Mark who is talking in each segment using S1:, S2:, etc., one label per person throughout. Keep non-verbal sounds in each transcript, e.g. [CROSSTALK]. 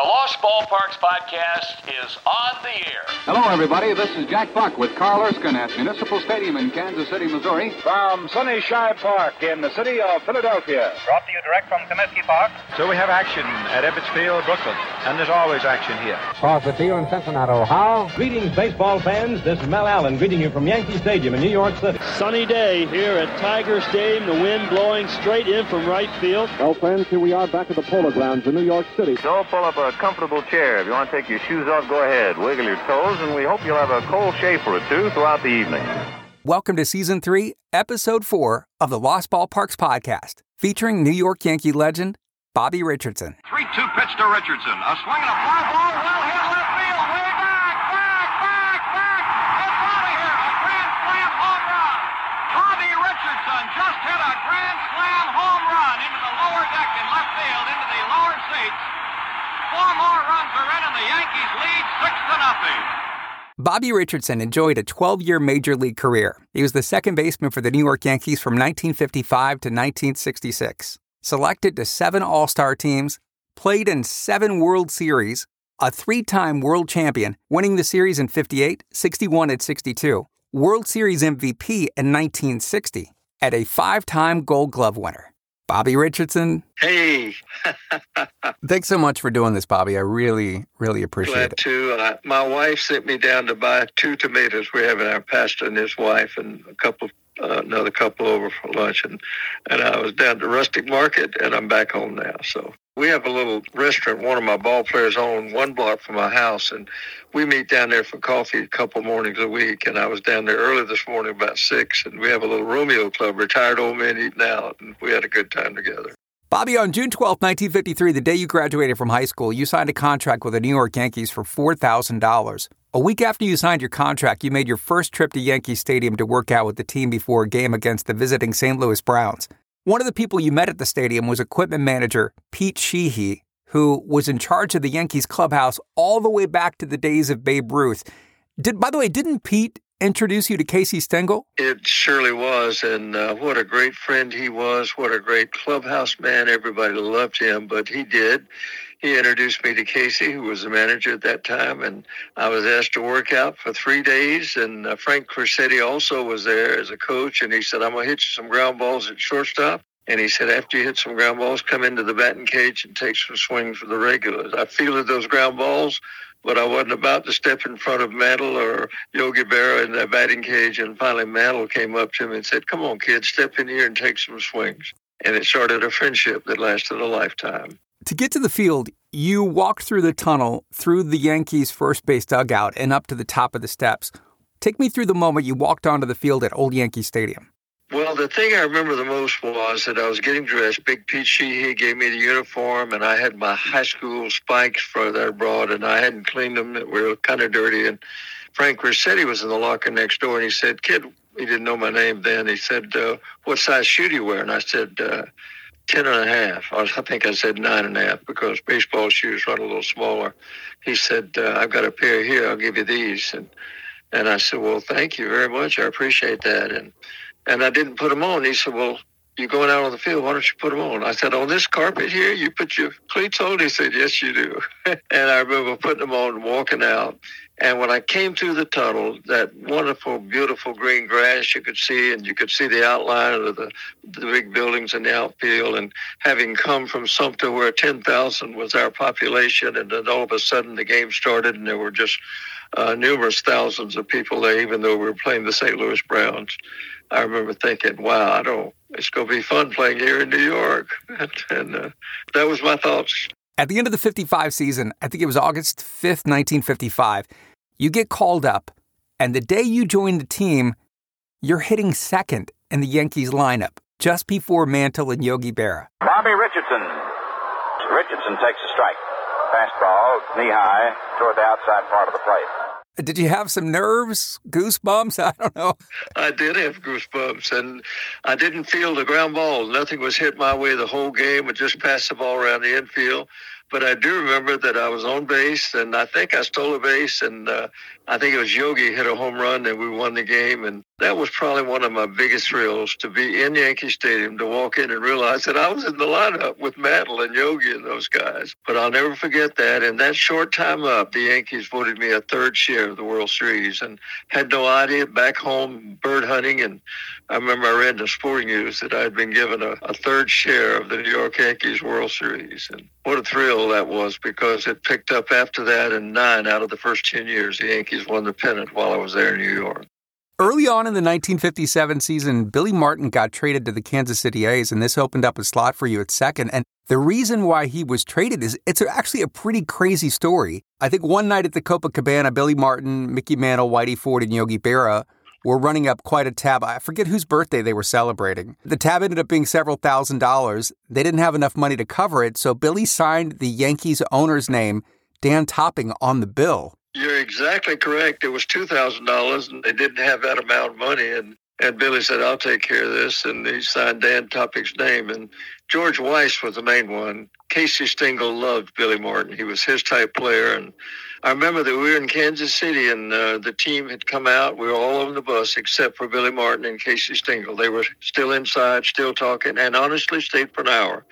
S1: The Lost Ballparks podcast is on the air.
S2: Hello, everybody. This is Jack Buck with Carl Erskine at Municipal Stadium in Kansas City, Missouri.
S3: From Sunny Shibe Park in the city of Philadelphia.
S4: Brought to you direct from Comiskey Park.
S5: So we have action at Ebbets Field, Brooklyn, and there's always action here.
S6: Crosley Field in Cincinnati, Ohio.
S7: Greetings, baseball fans. This is Mel Allen greeting you from Yankee Stadium in New York City.
S8: Sunny day here at Tiger Stadium. The wind blowing straight in from right field.
S9: Well, friends, here we are back at the Polo Grounds in New York City.
S10: So pull up a comfortable chair. If you want to take your shoes off, go ahead. Wiggle your toes, and we hope you'll have a cold shave or two throughout the evening.
S11: Welcome to Season 3, Episode 4 of the Lost Ballparks Podcast, featuring New York Yankee legend Bobby Richardson.
S12: 3 2 pitch to Richardson. A swing and a fly ball. Well hit left field. Way back, back, back, back. It's out of here. A grand slam home run. Bobby Richardson just hit a grand slam home run into the lower deck in left field, into the lower seats. Four more runs are in, and the Yankees lead six to nothing.
S11: Bobby Richardson enjoyed a 12 year major league career. He was the second baseman for the New York Yankees from 1955 to 1966. Selected to seven All Star teams, played in seven World Series, a three time world champion, winning the series in 58, 61, and 62, World Series MVP in 1960, and a five time Gold Glove winner. Bobby Richardson.
S13: Hey. [LAUGHS]
S11: Thanks so much for doing this, Bobby. I really, really appreciate
S13: Glad
S11: it.
S13: to. Uh, my wife sent me down to buy two tomatoes. We're having our pastor and his wife and a couple, uh, another couple over for lunch, and and I was down to Rustic Market, and I'm back home now. So we have a little restaurant. One of my ball players own one block from my house, and we meet down there for coffee a couple mornings a week. And I was down there early this morning about six, and we have a little Romeo Club, retired old men eating out, and we had a good time together.
S11: Bobby, on June 12, 1953, the day you graduated from high school, you signed a contract with the New York Yankees for $4,000. A week after you signed your contract, you made your first trip to Yankee Stadium to work out with the team before a game against the visiting St. Louis Browns. One of the people you met at the stadium was equipment manager Pete Sheehy, who was in charge of the Yankees clubhouse all the way back to the days of Babe Ruth. Did, by the way, didn't Pete introduce you to Casey Stengel?
S13: It surely was, and uh, what a great friend he was. What a great clubhouse man. Everybody loved him, but he did. He introduced me to Casey, who was the manager at that time, and I was asked to work out for three days. And uh, Frank Crosetti also was there as a coach, and he said, "I'm gonna hit you some ground balls at shortstop." And he said, after you hit some ground balls, come into the batting cage and take some swings for the regulars. I fielded those ground balls, but I wasn't about to step in front of Mantle or Yogi Berra in the batting cage. And finally, Mantle came up to me and said, come on, kid, step in here and take some swings. And it started a friendship that lasted a lifetime.
S11: To get to the field, you walked through the tunnel, through the Yankees' first base dugout, and up to the top of the steps. Take me through the moment you walked onto the field at Old Yankee Stadium.
S13: Well, the thing I remember the most was that I was getting dressed. Big Pete Sheehy gave me the uniform, and I had my high school spikes for that brought, and I hadn't cleaned them. They were kind of dirty. And Frank Crosetti was in the locker next door, and he said, "Kid," he didn't know my name then. He said, uh, "What size shoe do you wear?" And I said, uh, 10 and a half. I, was, I think I said nine and a half because baseball shoes run a little smaller. He said, uh, I've got a pair here. I'll give you these. And and I said, well, thank you very much. I appreciate that. And and I didn't put them on. He said, well, you're going out on the field. Why don't you put them on? I said, on this carpet here, you put your cleats on? He said, yes, you do. [LAUGHS] and I remember putting them on and walking out. And when I came through the tunnel, that wonderful, beautiful green grass you could see, and you could see the outline of the, the big buildings in the outfield. And having come from Sumter, where 10,000 was our population, and then all of a sudden the game started, and there were just uh, numerous thousands of people there, even though we were playing the St. Louis Browns. I remember thinking, wow, I don't, it's going to be fun playing here in New York. [LAUGHS] And, uh, that was my thoughts.
S11: At the end of the 55 season, I think it was August 5th, 1955, you get called up, and the day you join the team, you're hitting second in the Yankees lineup, just before Mantle and Yogi Berra.
S4: Bobby Richardson. Richardson takes a strike. Fastball, knee high, toward the outside part of the plate.
S11: Uh, did you have some nerves, goosebumps? [LAUGHS] I don't know.
S13: I did have goosebumps, and I didn't feel the ground ball. Nothing was hit my way the whole game. I just passed the ball around the infield. But I do remember that I was on base, and I think I stole a base, and uh, I think it was Yogi hit a home run, and we won the game. And that was probably one of my biggest thrills to be in Yankee Stadium, to walk in and realize that I was in the lineup with Mantle and Yogi and those guys. But I'll never forget that. In that short time up, the Yankees voted me a third share of the World Series and had no idea back home bird hunting. And I remember I read in the sporting news that I had been given a, a third share of the New York Yankees World Series. And what a thrill that was because it picked up after that in nine out of the first 10 years. The Yankees won the pennant while I was there in New York.
S11: Early on in the 1957 season, Billy Martin got traded to the Kansas City A's, and this opened up a slot for you at second. And the reason why he was traded is it's actually a pretty crazy story. I think one night at the Copacabana, Billy Martin, Mickey Mantle, Whitey Ford, and Yogi Berra were running up quite a tab. I forget whose birthday they were celebrating. The tab ended up being several thousand dollars. They didn't have enough money to cover it, so Billy signed the Yankees owner's name, Dan Topping, on the bill.
S13: You're exactly correct. It was two thousand dollars, and they didn't have that amount of money. And and Billy said, "I'll take care of this," and he signed Dan Topping's name. And George Weiss was the main one. Casey Stengel loved Billy Martin. He was his type player. And I remember that we were in Kansas City, and uh, the team had come out. We were all on the bus except for Billy Martin and Casey Stengel. They were still inside, still talking, and honestly stayed for an hour.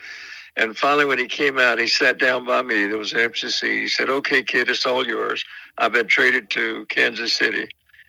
S13: And finally, when he came out, he sat down by me. There was an empty seat. He said, "Okay, kid, it's all yours." I've been traded to Kansas City.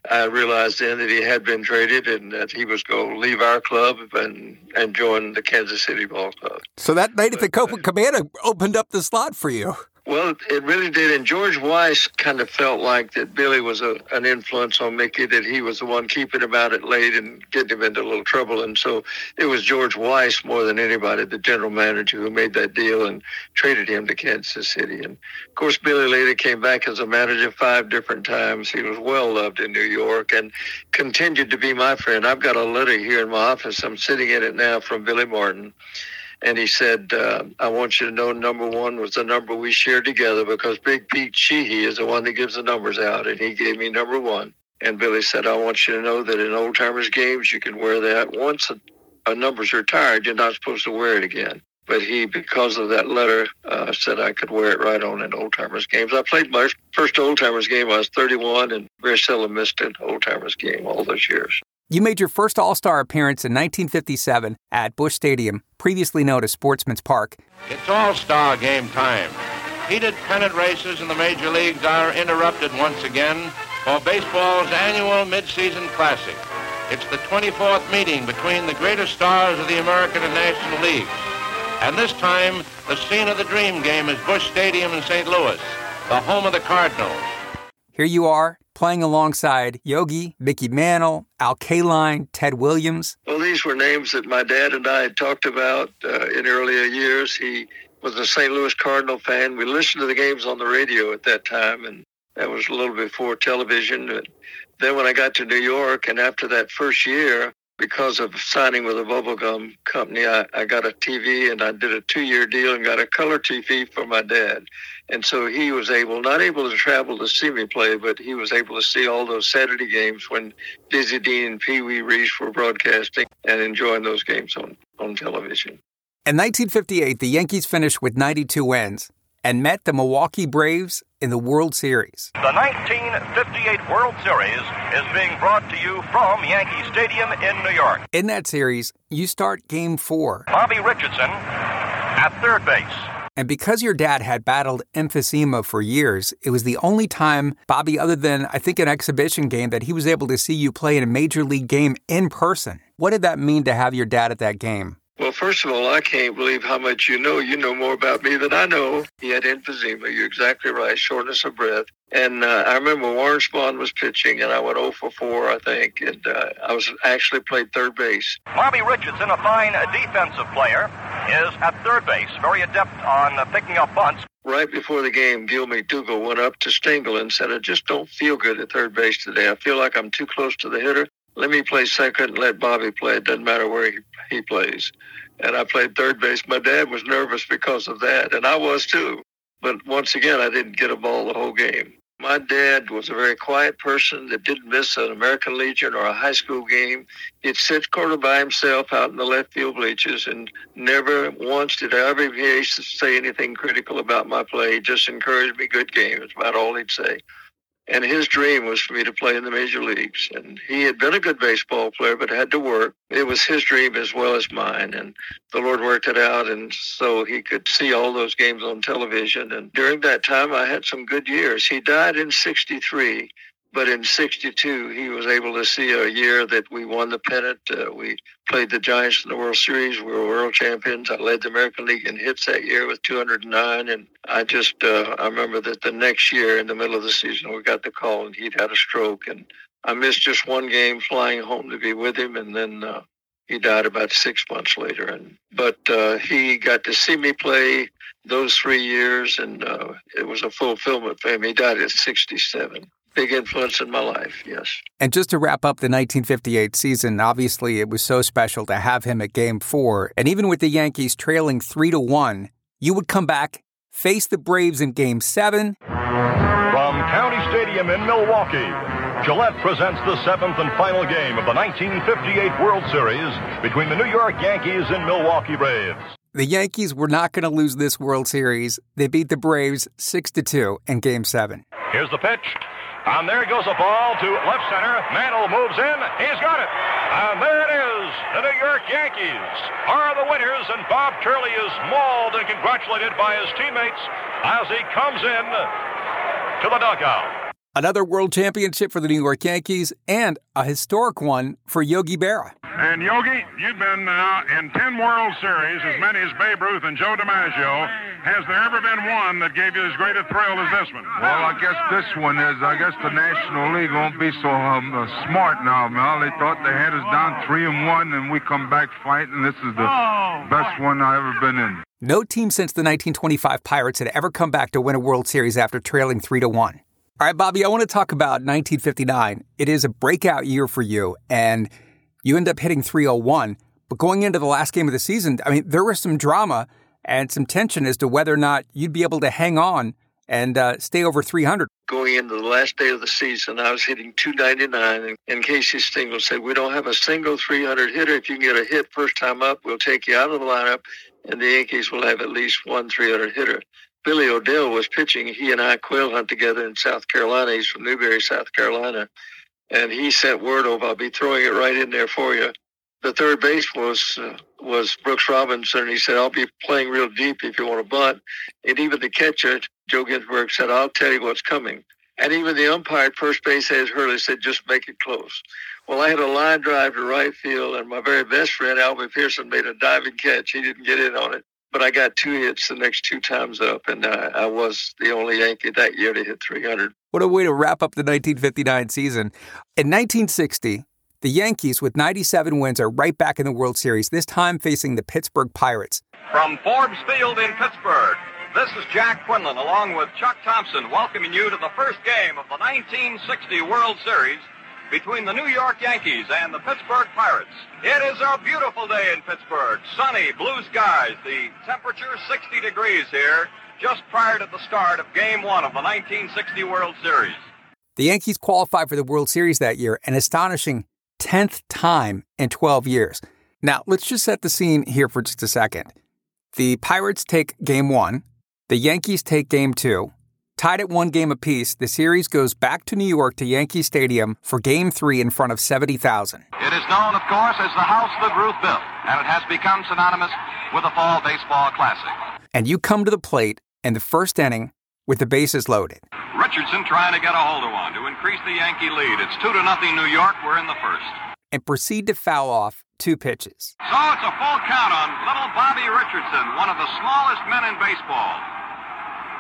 S13: I realized then that he had been traded and that he was going to leave our club and, and join the Kansas City Ball Club.
S11: So that night at the Copacabana opened up the slot for you.
S13: Well, it really did. And George Weiss kind of felt like that Billy was a, an influence on Mickey, that he was the one keeping him out at late and getting him into a little trouble. And so it was George Weiss more than anybody, the general manager, who made that deal and traded him to Kansas City. And of course, Billy later came back as a manager five different times. He was well loved in New York and continued to be my friend. I've got a letter here in my office. I'm sitting in it now from Billy Martin and he said, uh, I want you to know number one was the number we shared together because Big Pete Sheehy is the one that gives the numbers out, and he gave me number one. And Billy said, I want you to know that in old timers games, you can wear that. Once a, a number's retired, you're not supposed to wear it again. But he, because of that letter, uh, said I could wear it right on in old timers games. I played my first old timers game. I was 31 and very seldom missed an old timers game all those years.
S11: You made your first All Star appearance in 1957 at Busch Stadium, previously known as Sportsman's Park.
S14: It's All Star game time. Heated pennant races in the major leagues are interrupted once again for baseball's annual midseason classic. It's the 24th meeting between the greatest stars of the American and National Leagues. And this time, the scene of the dream game is Busch Stadium in St. Louis, the home of the Cardinals.
S11: Here you are, playing alongside Yogi, Mickey Mantle, Al Kaline, Ted Williams.
S13: Well, these were names that my dad and I had talked about uh, in earlier years. He was a St. Louis Cardinal fan. We listened to the games on the radio at that time, and that was a little before television. And then when I got to New York, and after that first year, because of signing with a bubblegum company, I, I got a TV and I did a two year deal and got a color TV for my dad. And so he was able, not able to travel to see me play, but he was able to see all those Saturday games when Dizzy Dean and Pee Wee Reese were broadcasting and enjoying those games on, on television.
S11: In 1958, the Yankees finished with 92 wins and met the Milwaukee Braves in the World Series.
S1: The 1958 World Series is being brought to you from Yankee Stadium in New York.
S11: In that series, you start game four.
S1: Bobby Richardson at third base.
S11: And because your dad had battled emphysema for years, it was the only time, Bobby, other than I think an exhibition game, that he was able to see you play in a major league game in person. What did that mean to have your dad at that game?
S13: Well, first of all, I can't believe how much you know. You know more about me than I know. He had emphysema. You're exactly right. Shortness of breath. And uh, I remember Warren Spahn was pitching, and I went 0 for 4, I think. And uh, I was actually played third base.
S1: Bobby Richardson, a fine defensive player, is at third base, very adept on uh, picking up bunts.
S13: Right before the game, Gil McDougald went up to Stengel and said, I just don't feel good at third base today. I feel like I'm too close to the hitter. Let me play second and let Bobby play. It doesn't matter where he, he plays. And I played third base. My dad was nervous because of that, and I was too. But once again, I didn't get a ball the whole game. My dad was a very quiet person that didn't miss an American Legion or a high school game. He'd sit quarter by himself out in the left field bleachers and never once did I ever hear say anything critical about my play. He just encouraged me, good game. That's about all he'd say. And his dream was for me to play in the major leagues. And he had been a good baseball player, but had to work. It was his dream as well as mine. And the Lord worked it out. And so he could see all those games on television. And during that time, I had some good years. He died in 63. But in 62, he was able to see a year that we won the pennant. Uh, we played the Giants in the World Series. We were world champions. I led the American League in hits that year with 209. And I just, uh, I remember that the next year in the middle of the season, we got the call and he'd had a stroke. And I missed just one game flying home to be with him. And then uh, he died about six months later. And But uh, he got to see me play those three years, and uh, it was a fulfillment for him. He died at 67 big influence in my life, yes.
S11: And just to wrap up the 1958 season, obviously it was so special to have him at game four. And even with the Yankees trailing three to one, you would come back, face the Braves in game seven.
S15: From County Stadium in Milwaukee, Gillette presents the seventh and final game of the 1958 World Series between the New York Yankees and Milwaukee Braves.
S11: The Yankees were not going to lose this World Series. They beat the Braves 6 to 2 in game 7.
S15: Here's the pitch. And there goes a ball to left center. Mantle moves in. He's got it. And there it is. The New York Yankees are the winners, and Bob Turley is mauled and congratulated by his teammates as he comes in to the dugout.
S11: Another world championship for the New York Yankees and a historic one for Yogi Berra.
S16: And Yogi, you've been uh, in 10 World Series, as many as Babe Ruth and Joe DiMaggio. Has there ever been one that gave you as great a thrill as this one?
S17: Well, I guess this one is. I guess the National League won't be so um, uh, smart now, Mel. They thought they had us down three and one, and we come back fighting. This is the oh, best one I've ever been in.
S11: No team since the 1925 Pirates had ever come back to win a World Series after trailing three to one. All right, Bobby, I want to talk about 1959. It is a breakout year for you, and you end up hitting 301. But going into the last game of the season, I mean, there was some drama and some tension as to whether or not you'd be able to hang on and uh, stay over 300.
S13: Going into the last day of the season, I was hitting 299, and Casey Stengel said, We don't have a single 300 hitter. If you can get a hit first time up, we'll take you out of the lineup, and the Yankees will have at least one 300 hitter. Billy O'Dell was pitching. He and I quail hunt together in South Carolina. He's from Newberry, South Carolina. And he sent word over, I'll be throwing it right in there for you. The third base was uh, was Brooks Robinson. and He said, I'll be playing real deep if you want to bunt. And even the catcher, Joe Ginsberg, said, I'll tell you what's coming. And even the umpire at first base, Hayes Hurley, said, just make it close. Well, I had a line drive to right field, and my very best friend, Albie Pearson, made a diving catch. He didn't get in on it but I got two hits the next two times up, and uh, I was the only Yankee that year to hit 300.
S11: What a way to wrap up the 1959 season. In 1960, the Yankees, with 97 wins, are right back in the World Series, this time facing the Pittsburgh Pirates.
S1: From Forbes Field in Pittsburgh, this is Jack Quinlan along with Chuck Thompson welcoming you to the first game of the 1960 World Series between the New York Yankees and the Pittsburgh Pirates. It is a beautiful day in Pittsburgh. Sunny, blue skies. The temperature 60 degrees here just prior to the start of game one of the 1960 World Series.
S11: The Yankees qualified for the World Series that year, an astonishing 10th time in 12 years. Now, let's just set the scene here for just a second. The Pirates take game one, the Yankees take game two, Tied at one game apiece, the series goes back to New York to Yankee Stadium for Game 3 in front of 70,000.
S12: It is known, of course, as the house that Ruth built, and it has become synonymous with the Fall Baseball Classic.
S11: And you come to the plate in the first inning with the bases loaded.
S12: Richardson trying to get a hold of one to increase the Yankee lead. It's 2 to nothing New York. We're in the first.
S11: And proceed to foul off two pitches.
S12: So it's a full count on little Bobby Richardson, one of the smallest men in baseball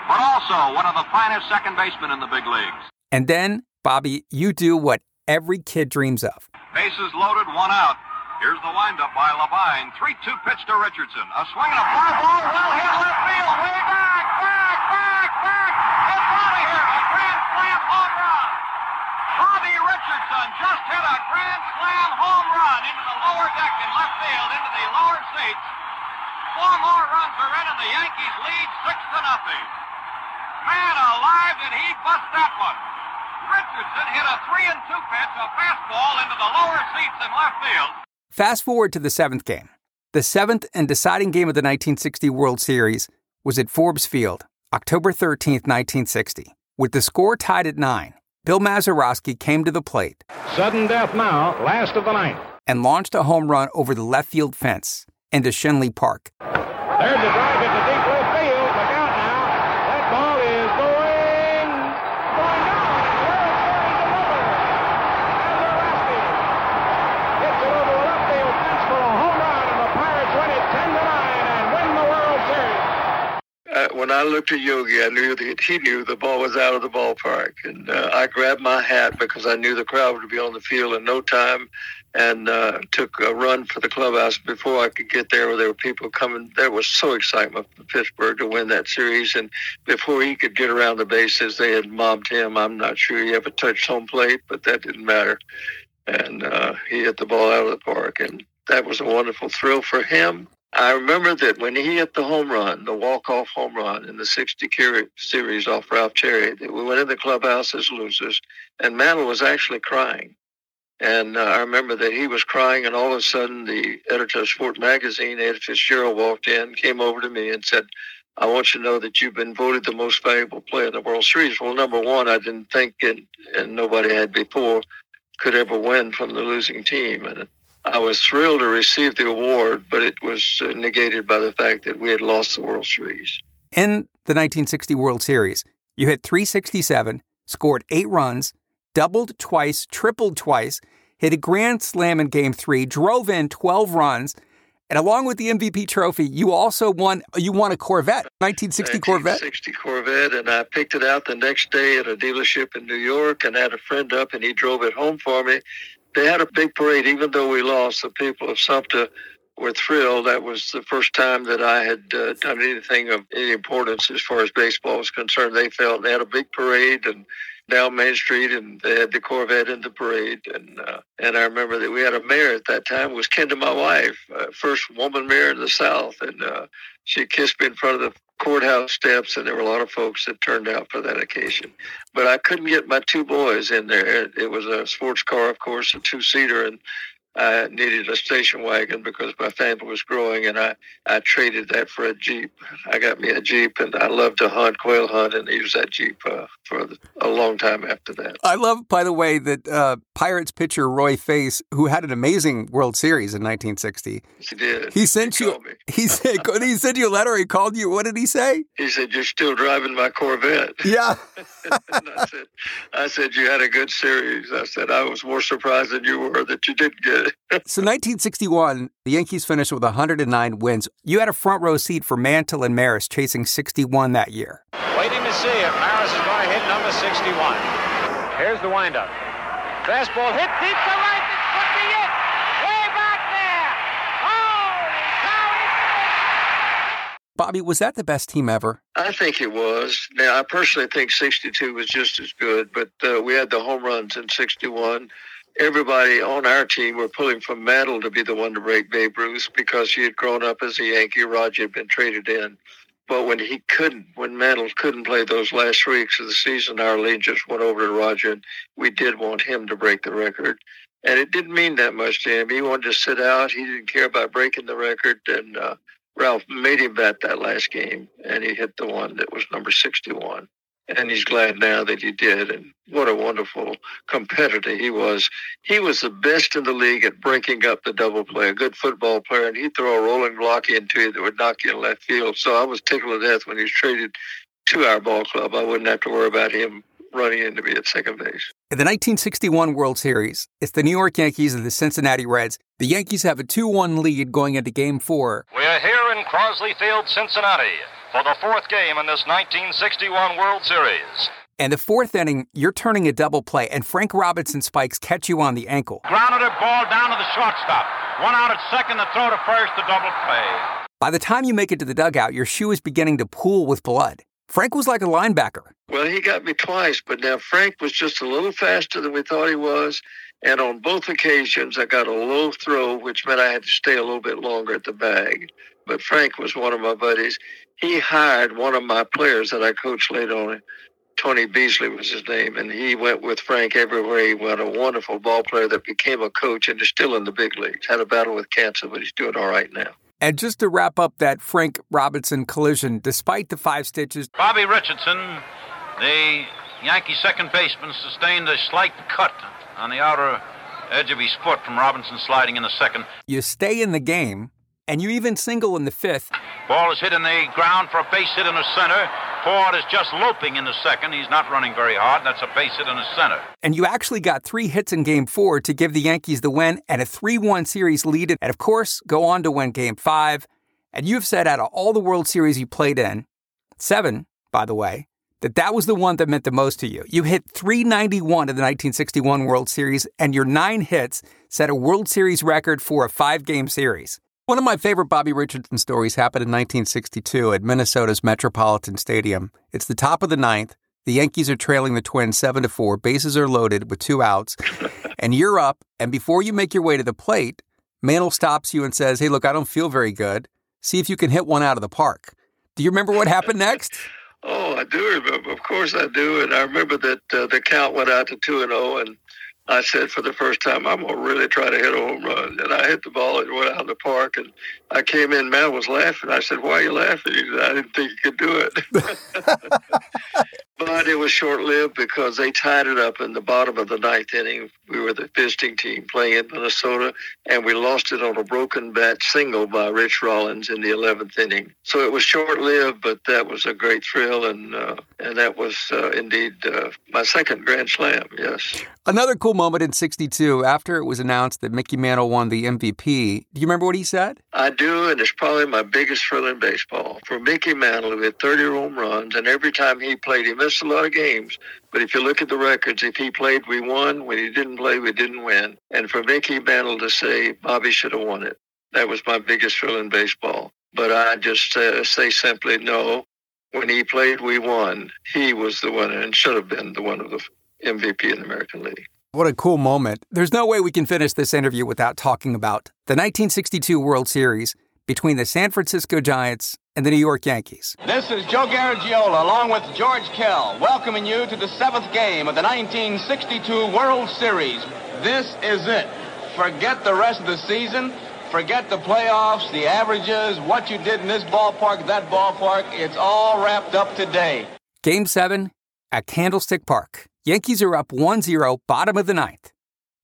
S12: but also one of the finest second basemen in the big leagues.
S11: And then, Bobby, you do what every kid dreams of.
S12: Bases loaded, one out. Here's the windup by Labine. 3 2 pitch to Richardson. A swing and a fly ball. Well hit left field. Way back, back, back, back. It's out of here. A grand slam home run. Bobby Richardson just hit a grand slam home run into the lower deck in left field, into the lower seats. Four more runs are in, and the Yankees lead six to nothing. Man did he bust that one? Richardson hit a three and two pitch, a fastball into the lower seats in left field.
S11: Fast forward to the seventh game. The seventh and deciding game of the 1960 World Series was at Forbes Field, October 13, 1960. With the score tied at nine, Bill Mazeroski came to the plate.
S7: Sudden death now, last of the ninth.
S11: And launched a home run over the left field fence into Schenley Park.
S7: There's the drive into deep left field. Look out now. That ball is going, going down. Mazeroski hits it over the left field fence for a home run, and the Pirates win it 10 to 9 and win the World Series.
S13: Uh, when I looked at Yogi, I knew that he knew the ball was out of the ballpark, and uh, I grabbed my hat because I knew the crowd would be on the field in no time, and uh, took a run for the clubhouse before I could get there. Where there were people coming. There was so excitement for Pittsburgh to win that series, and before he could get around the bases, they had mobbed him. I'm not sure he ever touched home plate, but that didn't matter, and uh, he hit the ball out of the park, and that was a wonderful thrill for him I remember that when he hit the home run, the walk-off home run in the 60 series off Ralph Terry, that we went in the clubhouse as losers, and Mantle was actually crying. And uh, I remember that he was crying, and all of a sudden, the editor of Sport Magazine, Ed Fitzgerald, walked in, came over to me, and said, I want you to know that you've been voted the most valuable player in the World Series. Well, number one, I didn't think, and, and nobody had before, could ever win from the losing team. And I was thrilled to receive the award, but it was uh, negated by the fact that we had lost the World Series.
S11: In the 1960 World Series, you hit 367, scored eight runs, doubled twice, tripled twice, hit a grand slam in game three, drove in 12 runs, and along with the MVP trophy, you also won you won a Corvette, 1960 Corvette.
S13: 1960 Corvette, and I picked it out the next day at a dealership in New York and had a friend up and he drove it home for me they had a big parade, even though we lost. The people of Sumter were thrilled. That was the first time that I had uh, done anything of any importance as far as baseball was concerned. They felt they had a big parade and down Main Street, and they had the Corvette in the parade. And uh, and I remember that we had a mayor at that time. Was Kenda, my wife, uh, first woman mayor in the South, and uh, she kissed me in front of the courthouse steps, and there were a lot of folks that turned out for that occasion. But I couldn't get my two boys in there. It, was a sports car, of course, a two seater, and I needed a station wagon because my family was growing, and I, I traded that for a Jeep. I got me a Jeep, and I loved to hunt, quail hunt, and use that Jeep uh, for a long time after that.
S11: I love, by the way, that uh, Pirates pitcher Roy Face, who had an amazing World Series in 1960,
S13: he did.
S11: He sent
S13: he
S11: you. [LAUGHS] He said he sent you a letter. He called you. What did he say?
S13: He said you're still driving my Corvette. [LAUGHS]
S11: Yeah. [LAUGHS]
S13: I said, I said you had a good series. I said I was more surprised than you were that you didn't get it.
S11: So 1961, the Yankees finished with 109 wins. You had a front row seat for Mantle and Maris chasing 61 that year.
S5: Waiting to see if Maris is going to hit number 61. Here's the windup. Fastball hit deep to right. It could be it. Way back there. Holy cow!
S11: Bobby, was that the best team ever?
S13: I think it was. Now, I personally think 62 was just as good, but uh, we had the home runs in 61 everybody on our team were pulling for Mantle to be the one to break Babe Ruth because he had grown up as a Yankee. Roger had been traded in. But when he couldn't, when Mantle couldn't play those last weeks of the season, our allegiance went over to Roger, and we did want him to break the record. And it didn't mean that much to him. He wanted to sit out. He didn't care about breaking the record. And uh, Ralph made him bat that last game, and he hit the one that was number 61 and he's glad now that he did. And what a wonderful competitor he was. He was the best in the league at breaking up the double play, a good football player, and he'd throw a rolling block into you that would knock you in left field. So I was tickled to death when he was traded to our ball club. I wouldn't have to worry about him running into me at second base.
S11: In the 1961 World Series, it's the New York Yankees and the Cincinnati Reds. The Yankees have a 2 1 lead going into game four.
S15: We're here in Crosley Field, Cincinnati for the fourth game in this 1961 World Series.
S11: And the fourth inning, you're turning a double play, and Frank Robinson spikes catch you on the ankle.
S5: Grounded a ball down to the shortstop. One out at second, the throw to first, the double play.
S11: By the time you make it to the dugout, your shoe is beginning to pool with blood. Frank was like a linebacker.
S13: Well, he got me twice, but now Frank was just a little faster than we thought he was. And on both occasions, I got a low throw, which meant I had to stay a little bit longer at the bag. But Frank was one of my buddies he hired one of my players that I coached late on. Tony Beasley was his name, and he went with Frank everywhere he went. A wonderful ball player that became a coach and is still in the big leagues. Had a battle with cancer, but he's doing all right now.
S11: And just to wrap up that Frank Robinson collision, despite the five stitches,
S5: Bobby Richardson, the
S18: Yankee second baseman sustained a slight cut on the outer edge of his foot from Robinson sliding in the second.
S11: You stay in the game, and you even single in the fifth.
S18: Ball is hit in the ground for a base hit in the center. Ford is just loping in the second. He's not running very hard. That's a base hit in the center.
S11: And you actually got three hits in game four to give the Yankees the win and a 3 1 series lead. And of course, go on to win game five. And you've said out of all the World Series you played in, seven, by the way, that that was the one that meant the most to you. You hit 391 in the 1961 World Series, and your nine hits set a World Series record for a five game series. One of my favorite Bobby Richardson stories happened in 1962 at Minnesota's Metropolitan Stadium. It's the top of the ninth. The Yankees are trailing the Twins 7 to 4. Bases are loaded with two outs. [LAUGHS] and you're up, and before you make your way to the plate, Mantle stops you and says, Hey, look, I don't feel very good. See if you can hit one out of the park. Do you remember what happened next? [LAUGHS]
S13: Oh, I do remember. Of course, I do. And I remember that uh, the count went out to two and zero, and I said for the first time, I'm gonna really try to hit a home run. And I hit the ball and went out in the park. And I came in, Matt was laughing. I said, "Why are you laughing?" He said, "I didn't think you could do it." [LAUGHS] [LAUGHS] but it was short-lived because they tied it up in the bottom of the ninth inning. We were the visiting team playing in Minnesota, and we lost it on a broken bat single by Rich Rollins in the 11th inning. So it was short-lived, but that was a great thrill, and uh, and that was uh, indeed uh, my second Grand Slam. Yes.
S11: Another cool moment in 62 after it was announced that Mickey Mantle won the MVP. Do you remember what he said?
S13: I do, and it's probably my biggest thrill in baseball. For Mickey Mantle, who hit 30 home runs, and every time he played, he missed a lot of games. But if you look at the records, if he played, we won. When he didn't play, we didn't win. And for Mickey Mantle to say Bobby should have won it, that was my biggest thrill in baseball. But I just uh, say simply no. When he played, we won. He was the winner and should have been the one of the MVP in the American League.
S11: What a cool moment. There's no way we can finish this interview without talking about the 1962 World Series between the San Francisco Giants and the New York Yankees.
S19: This is Joe Garagiola along with George Kell welcoming you to the seventh game of the 1962 World Series. This is it. Forget the rest of the season. Forget the playoffs, the averages, what you did in this ballpark, that ballpark. It's all wrapped up today.
S11: Game 7 at Candlestick Park. Yankees are up 1 0, bottom of the ninth.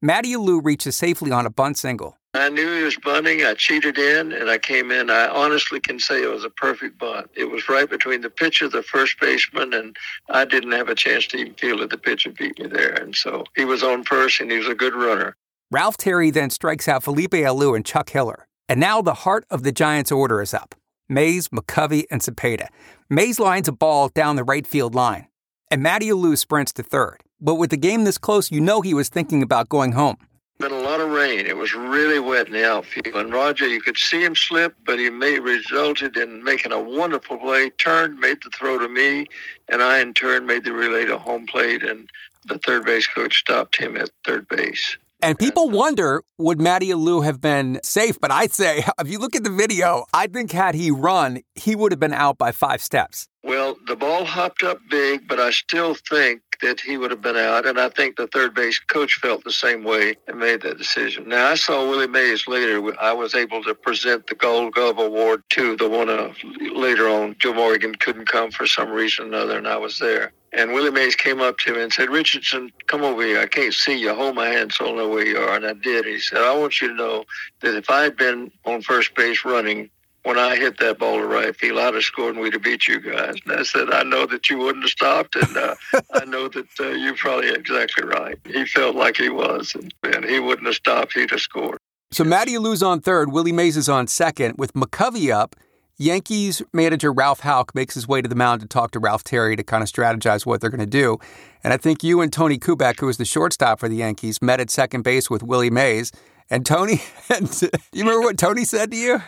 S11: Matty Alou reaches safely on a bunt single.
S13: I knew he was bunting. I cheated in, and I came in. I honestly can say it was a perfect bunt. It was right between the pitcher, the first baseman, and I didn't have a chance to even feel that the pitcher beat me there. And so he was on first, and he was a good runner.
S11: Ralph Terry then strikes out Felipe Alou and Chuck Hiller. And now the heart of the Giants' order is up. Mays, McCovey, and Cepeda. Mays lines a ball down the right field line and Matty Alou sprints to third. But with the game this close, you know he was thinking about going home.
S13: Been a lot of rain. It was really wet in the outfield. And Roger, you could see him slip, but he may resulted in making a wonderful play. Turned, made the throw to me, and I in turn made the relay to home plate. And the third base coach stopped him at third base.
S11: And people wonder, would Matty Alou have been safe? But I'd say, [LAUGHS] if you look at the video, I think had he run, he would have been out by five steps.
S13: Well, the ball hopped up big, but I still think that he would have been out. And I think the third base coach felt the same way and made that decision. Now, I saw Willie Mays later. I was able to present the Gold Glove Award to the one of later on. Joe Morgan couldn't come for some reason or another, and I was there. And Willie Mays came up to me and said, Richardson, come over here. I can't see you. Hold my hand so I know where you are. And I did. He said, I want you to know that if I had been on first base running, when I hit that ball to right field, I'd have scored and we'd have beat you guys. And I said, I know that you wouldn't have stopped, and uh, I [LAUGHS] know that uh, you're probably exactly right. He felt like he was, and, and he wouldn't have stopped. He'd have scored.
S11: So Matty Alou's on third, Willie Mays is on second. With McCovey up, Yankees manager Ralph Houk makes his way to the mound to talk to Ralph Terry to kind of strategize what they're going to do. And I think you and Tony Kubek, who was the shortstop for the Yankees, met at second base with Willie Mays. And Tony, [LAUGHS] and you remember what Tony said to you?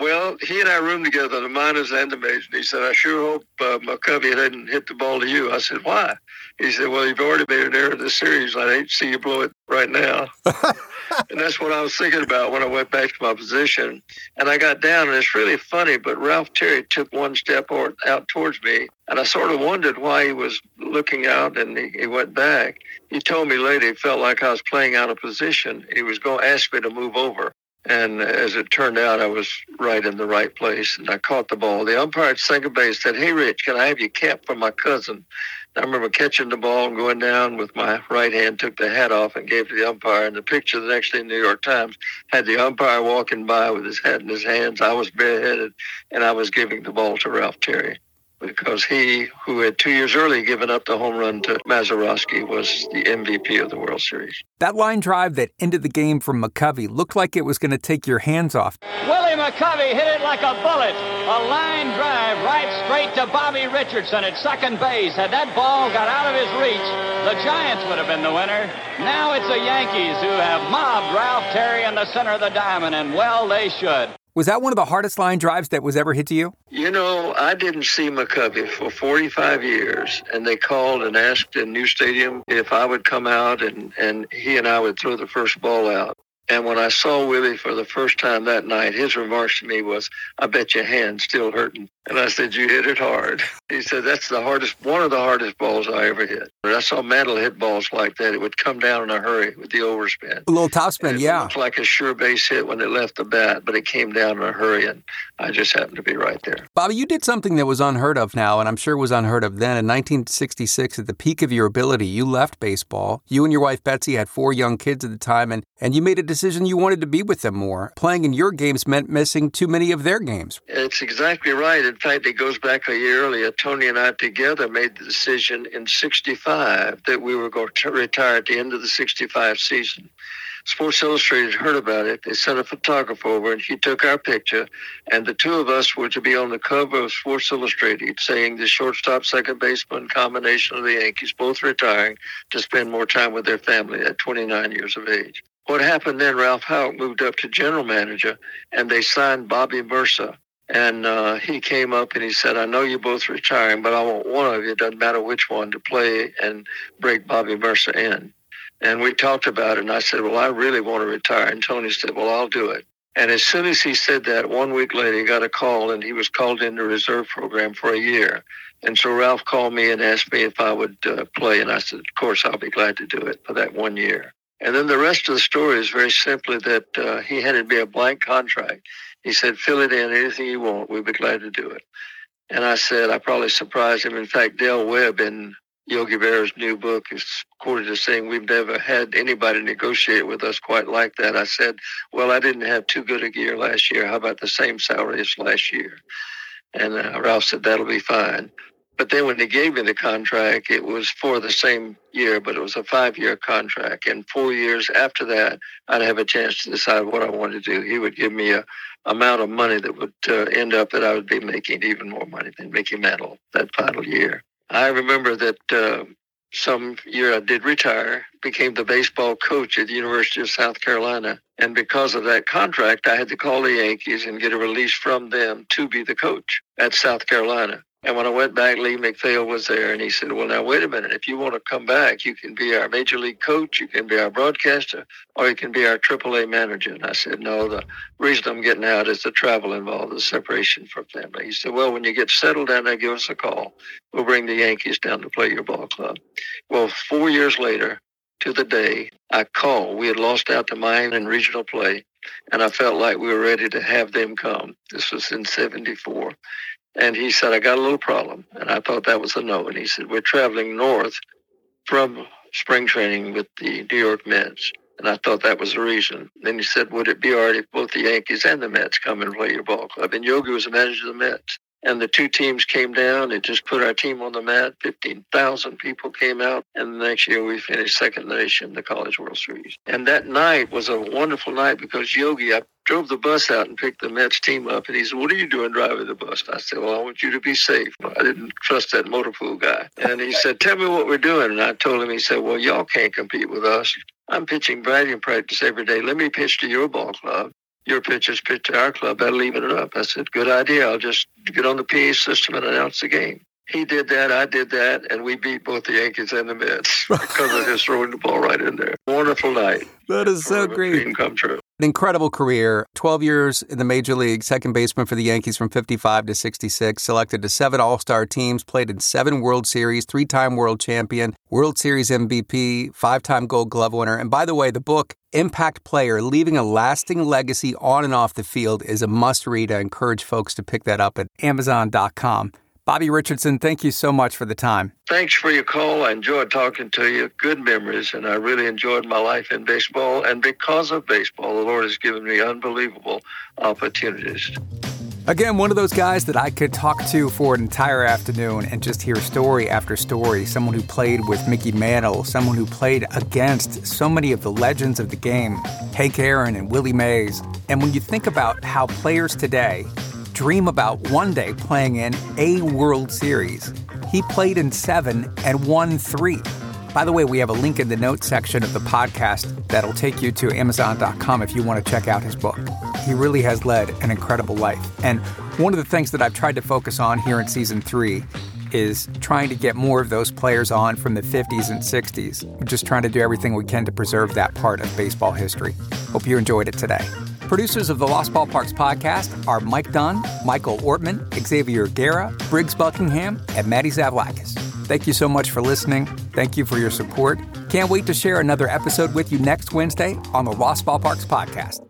S13: Well, he and I roomed together, the minors and the majors. He said, I sure hope uh, McCovey didn't hit the ball to you. I said, why? He said, well, you've already made an error in this series. I hate to see you blow it right now. [LAUGHS] and that's what I was thinking about when I went back to my position. And I got down, and it's really funny, but Ralph Terry took one step or, out towards me, and I sort of wondered why he was looking out, and he, he went back. He told me later he felt like I was playing out of position. He was going to ask me to move over. And as it turned out, I was right in the right place, and I caught the ball. The umpire at second base said, "Hey, Rich, can I have your cap for my cousin?" I remember catching the ball and going down with my right hand, took the hat off, and gave it to the umpire. And the picture the next day in the New York Times had the umpire walking by with his hat in his hands. I was bareheaded, and I was giving the ball to Ralph Terry because he, who had two years earlier given up the home run to Mazeroski, was the MVP of the World Series.
S11: That line drive that ended the game from McCovey looked like it was going to take your hands off.
S5: Willie McCovey hit it like a bullet. A line drive right straight to Bobby Richardson at second base. Had that ball got out of his reach, the Giants would have been the winner. Now it's the Yankees who have mobbed Ralph Terry in the center of the diamond, and well, they should.
S11: Was that one of the hardest line drives that was ever hit to you?
S13: You know, I didn't see McCovey for 45 years, and they called and asked in New Stadium if I would come out, and, and he and I would throw the first ball out. And when I saw Willie for the first time that night, his remarks to me was, I bet your hand's still hurting. And I said, You hit it hard. He said, That's the hardest, one of the hardest balls I ever hit. But I saw Mantle hit balls like that. It would come down in a hurry with the overspin.
S11: A little topspin,
S13: it
S11: yeah.
S13: looked like a sure base hit when it left the bat, but it came down in a hurry, and I just happened to be right there.
S11: Bobby, you did something that was unheard of now, and I'm sure was unheard of then. In 1966, at the peak of your ability, you left baseball. You and your wife Betsy had four young kids at the time, and, and you made a decision you wanted to be with them more. Playing in your games meant missing too many of their games.
S13: It's exactly right. In fact, it goes back a year earlier. Tony and I together made the decision in 65 that we were going to retire at the end of the 65 season. Sports Illustrated heard about it. They sent a photographer over, and he took our picture. And the two of us were to be on the cover of Sports Illustrated, saying the shortstop, second baseman combination of the Yankees, both retiring to spend more time with their family at 29 years of age. What happened then? Ralph Houk moved up to general manager, and they signed Bobby Murcer. And uh, he came up and he said, I know you're both retiring, but I want one of you, doesn't matter which one, to play and break Bobby Murcer in. And we talked about it, and I said, Well, I really want to retire. And Tony said, Well, I'll do it. And as soon as he said that, one week later, he got a call, and he was called into the reserve program for a year. And so Ralph called me and asked me if I would uh, play, and I said, Of course, I'll be glad to do it for that one year. And then the rest of the story is very simply that uh, he handed me a blank contract. He said, fill it in, anything you want. We'd be glad to do it. And I said, I probably surprised him. In fact, Del Webb in Yogi Berra's new book is quoted as saying, We've never had anybody negotiate with us quite like that. I said, Well, I didn't have too good a year last year. How about the same salary as last year? And uh, Ralph said, That'll be fine. But then when they gave me the contract, it was for the same year, but it was a five year contract. And four years after that, I'd have a chance to decide what I wanted to do. He would give me a amount of money that would uh, end up that I would be making even more money than Mickey Mantle that final year. I remember that uh, some year I did retire, became the baseball coach at the University of South Carolina. And because of that contract, I had to call the Yankees and get a release from them to be the coach at South Carolina. And when I went back, Lee MacPhail was there, and he said, "Well, now wait a minute. If you want to come back, you can be our major league coach, you can be our broadcaster, or you can be our AAA manager." And I said, "No. The reason I'm getting out is the travel involved, the separation from family." He said, "Well, when you get settled down there, give us a call. We'll bring the Yankees down to play your ball club." Well, four years later, to the day, I called. We had lost out to Miami in regional play, and I felt like we were ready to have them come. This was in '74. And he said, I got a little problem. And I thought that was a no. And he said, We're traveling north from spring training with the New York Mets. And I thought that was the reason. Then he said, Would it be all right if both the Yankees and the Mets come and play your ball club? And Yogi was the manager of the Mets. And the two teams came down. It just put our team on the mat. 15,000 people came out. And the next year we finished second nation in the College World Series. And that night was a wonderful night because Yogi, I drove the bus out and picked the Mets team up. And he said, What are you doing driving the bus? I said, Well, I want you to be safe. I didn't trust that motor pool guy. And he said, Tell me what we're doing. And I told him, He said, Well, y'all can't compete with us. I'm pitching batting practice every day. Let me pitch to your ball club your pitch to our club. That'll even it up. I said, good idea. I'll just get on the PA system and announce the game. He did that, I did that, and we beat both the Yankees and the Mets [LAUGHS] because of just throwing the ball right in there. Wonderful night.
S11: That is so great.
S13: Dream come true.
S11: An incredible career. 12 years in the major league, second baseman for the Yankees from 55 to 66, selected to seven All Star teams, played in seven World Series, three time world champion, World Series MVP, five time gold glove winner. And by the way, the book, Impact Player Leaving a Lasting Legacy on and Off the Field, is a must read. I encourage folks to pick that up at Amazon.com. Bobby Richardson, thank you so much for the time.
S13: Thanks for your call. I enjoyed talking to you. Good memories, and I really enjoyed my life in baseball. And because of baseball, the Lord has given me unbelievable opportunities.
S11: Again, one of those guys that I could talk to for an entire afternoon and just hear story after story. Someone who played with Mickey Mantle, someone who played against so many of the legends of the game, Hank Aaron and Willie Mays. And when you think about how players today dream about one day playing in a World Series. He played in seven and won three. By the way, we have a link in the notes section of the podcast that'll take you to Amazon.com if you want to check out his book. He really has led an incredible life. And one of the things that I've tried to focus on here in season three is trying to get more of those players on from the 50s and 60s. We're just trying to do everything we can to preserve that part of baseball history. Hope you enjoyed it today. Producers of the Lost Ballparks podcast are Mike Dunn, Michael Ortman, Xavier Guerra, Briggs Buckingham, and Maddie Zavlakis. Thank you so much for listening. Thank you for your support. Can't wait to share another episode with you next Wednesday on the Lost Ballparks podcast.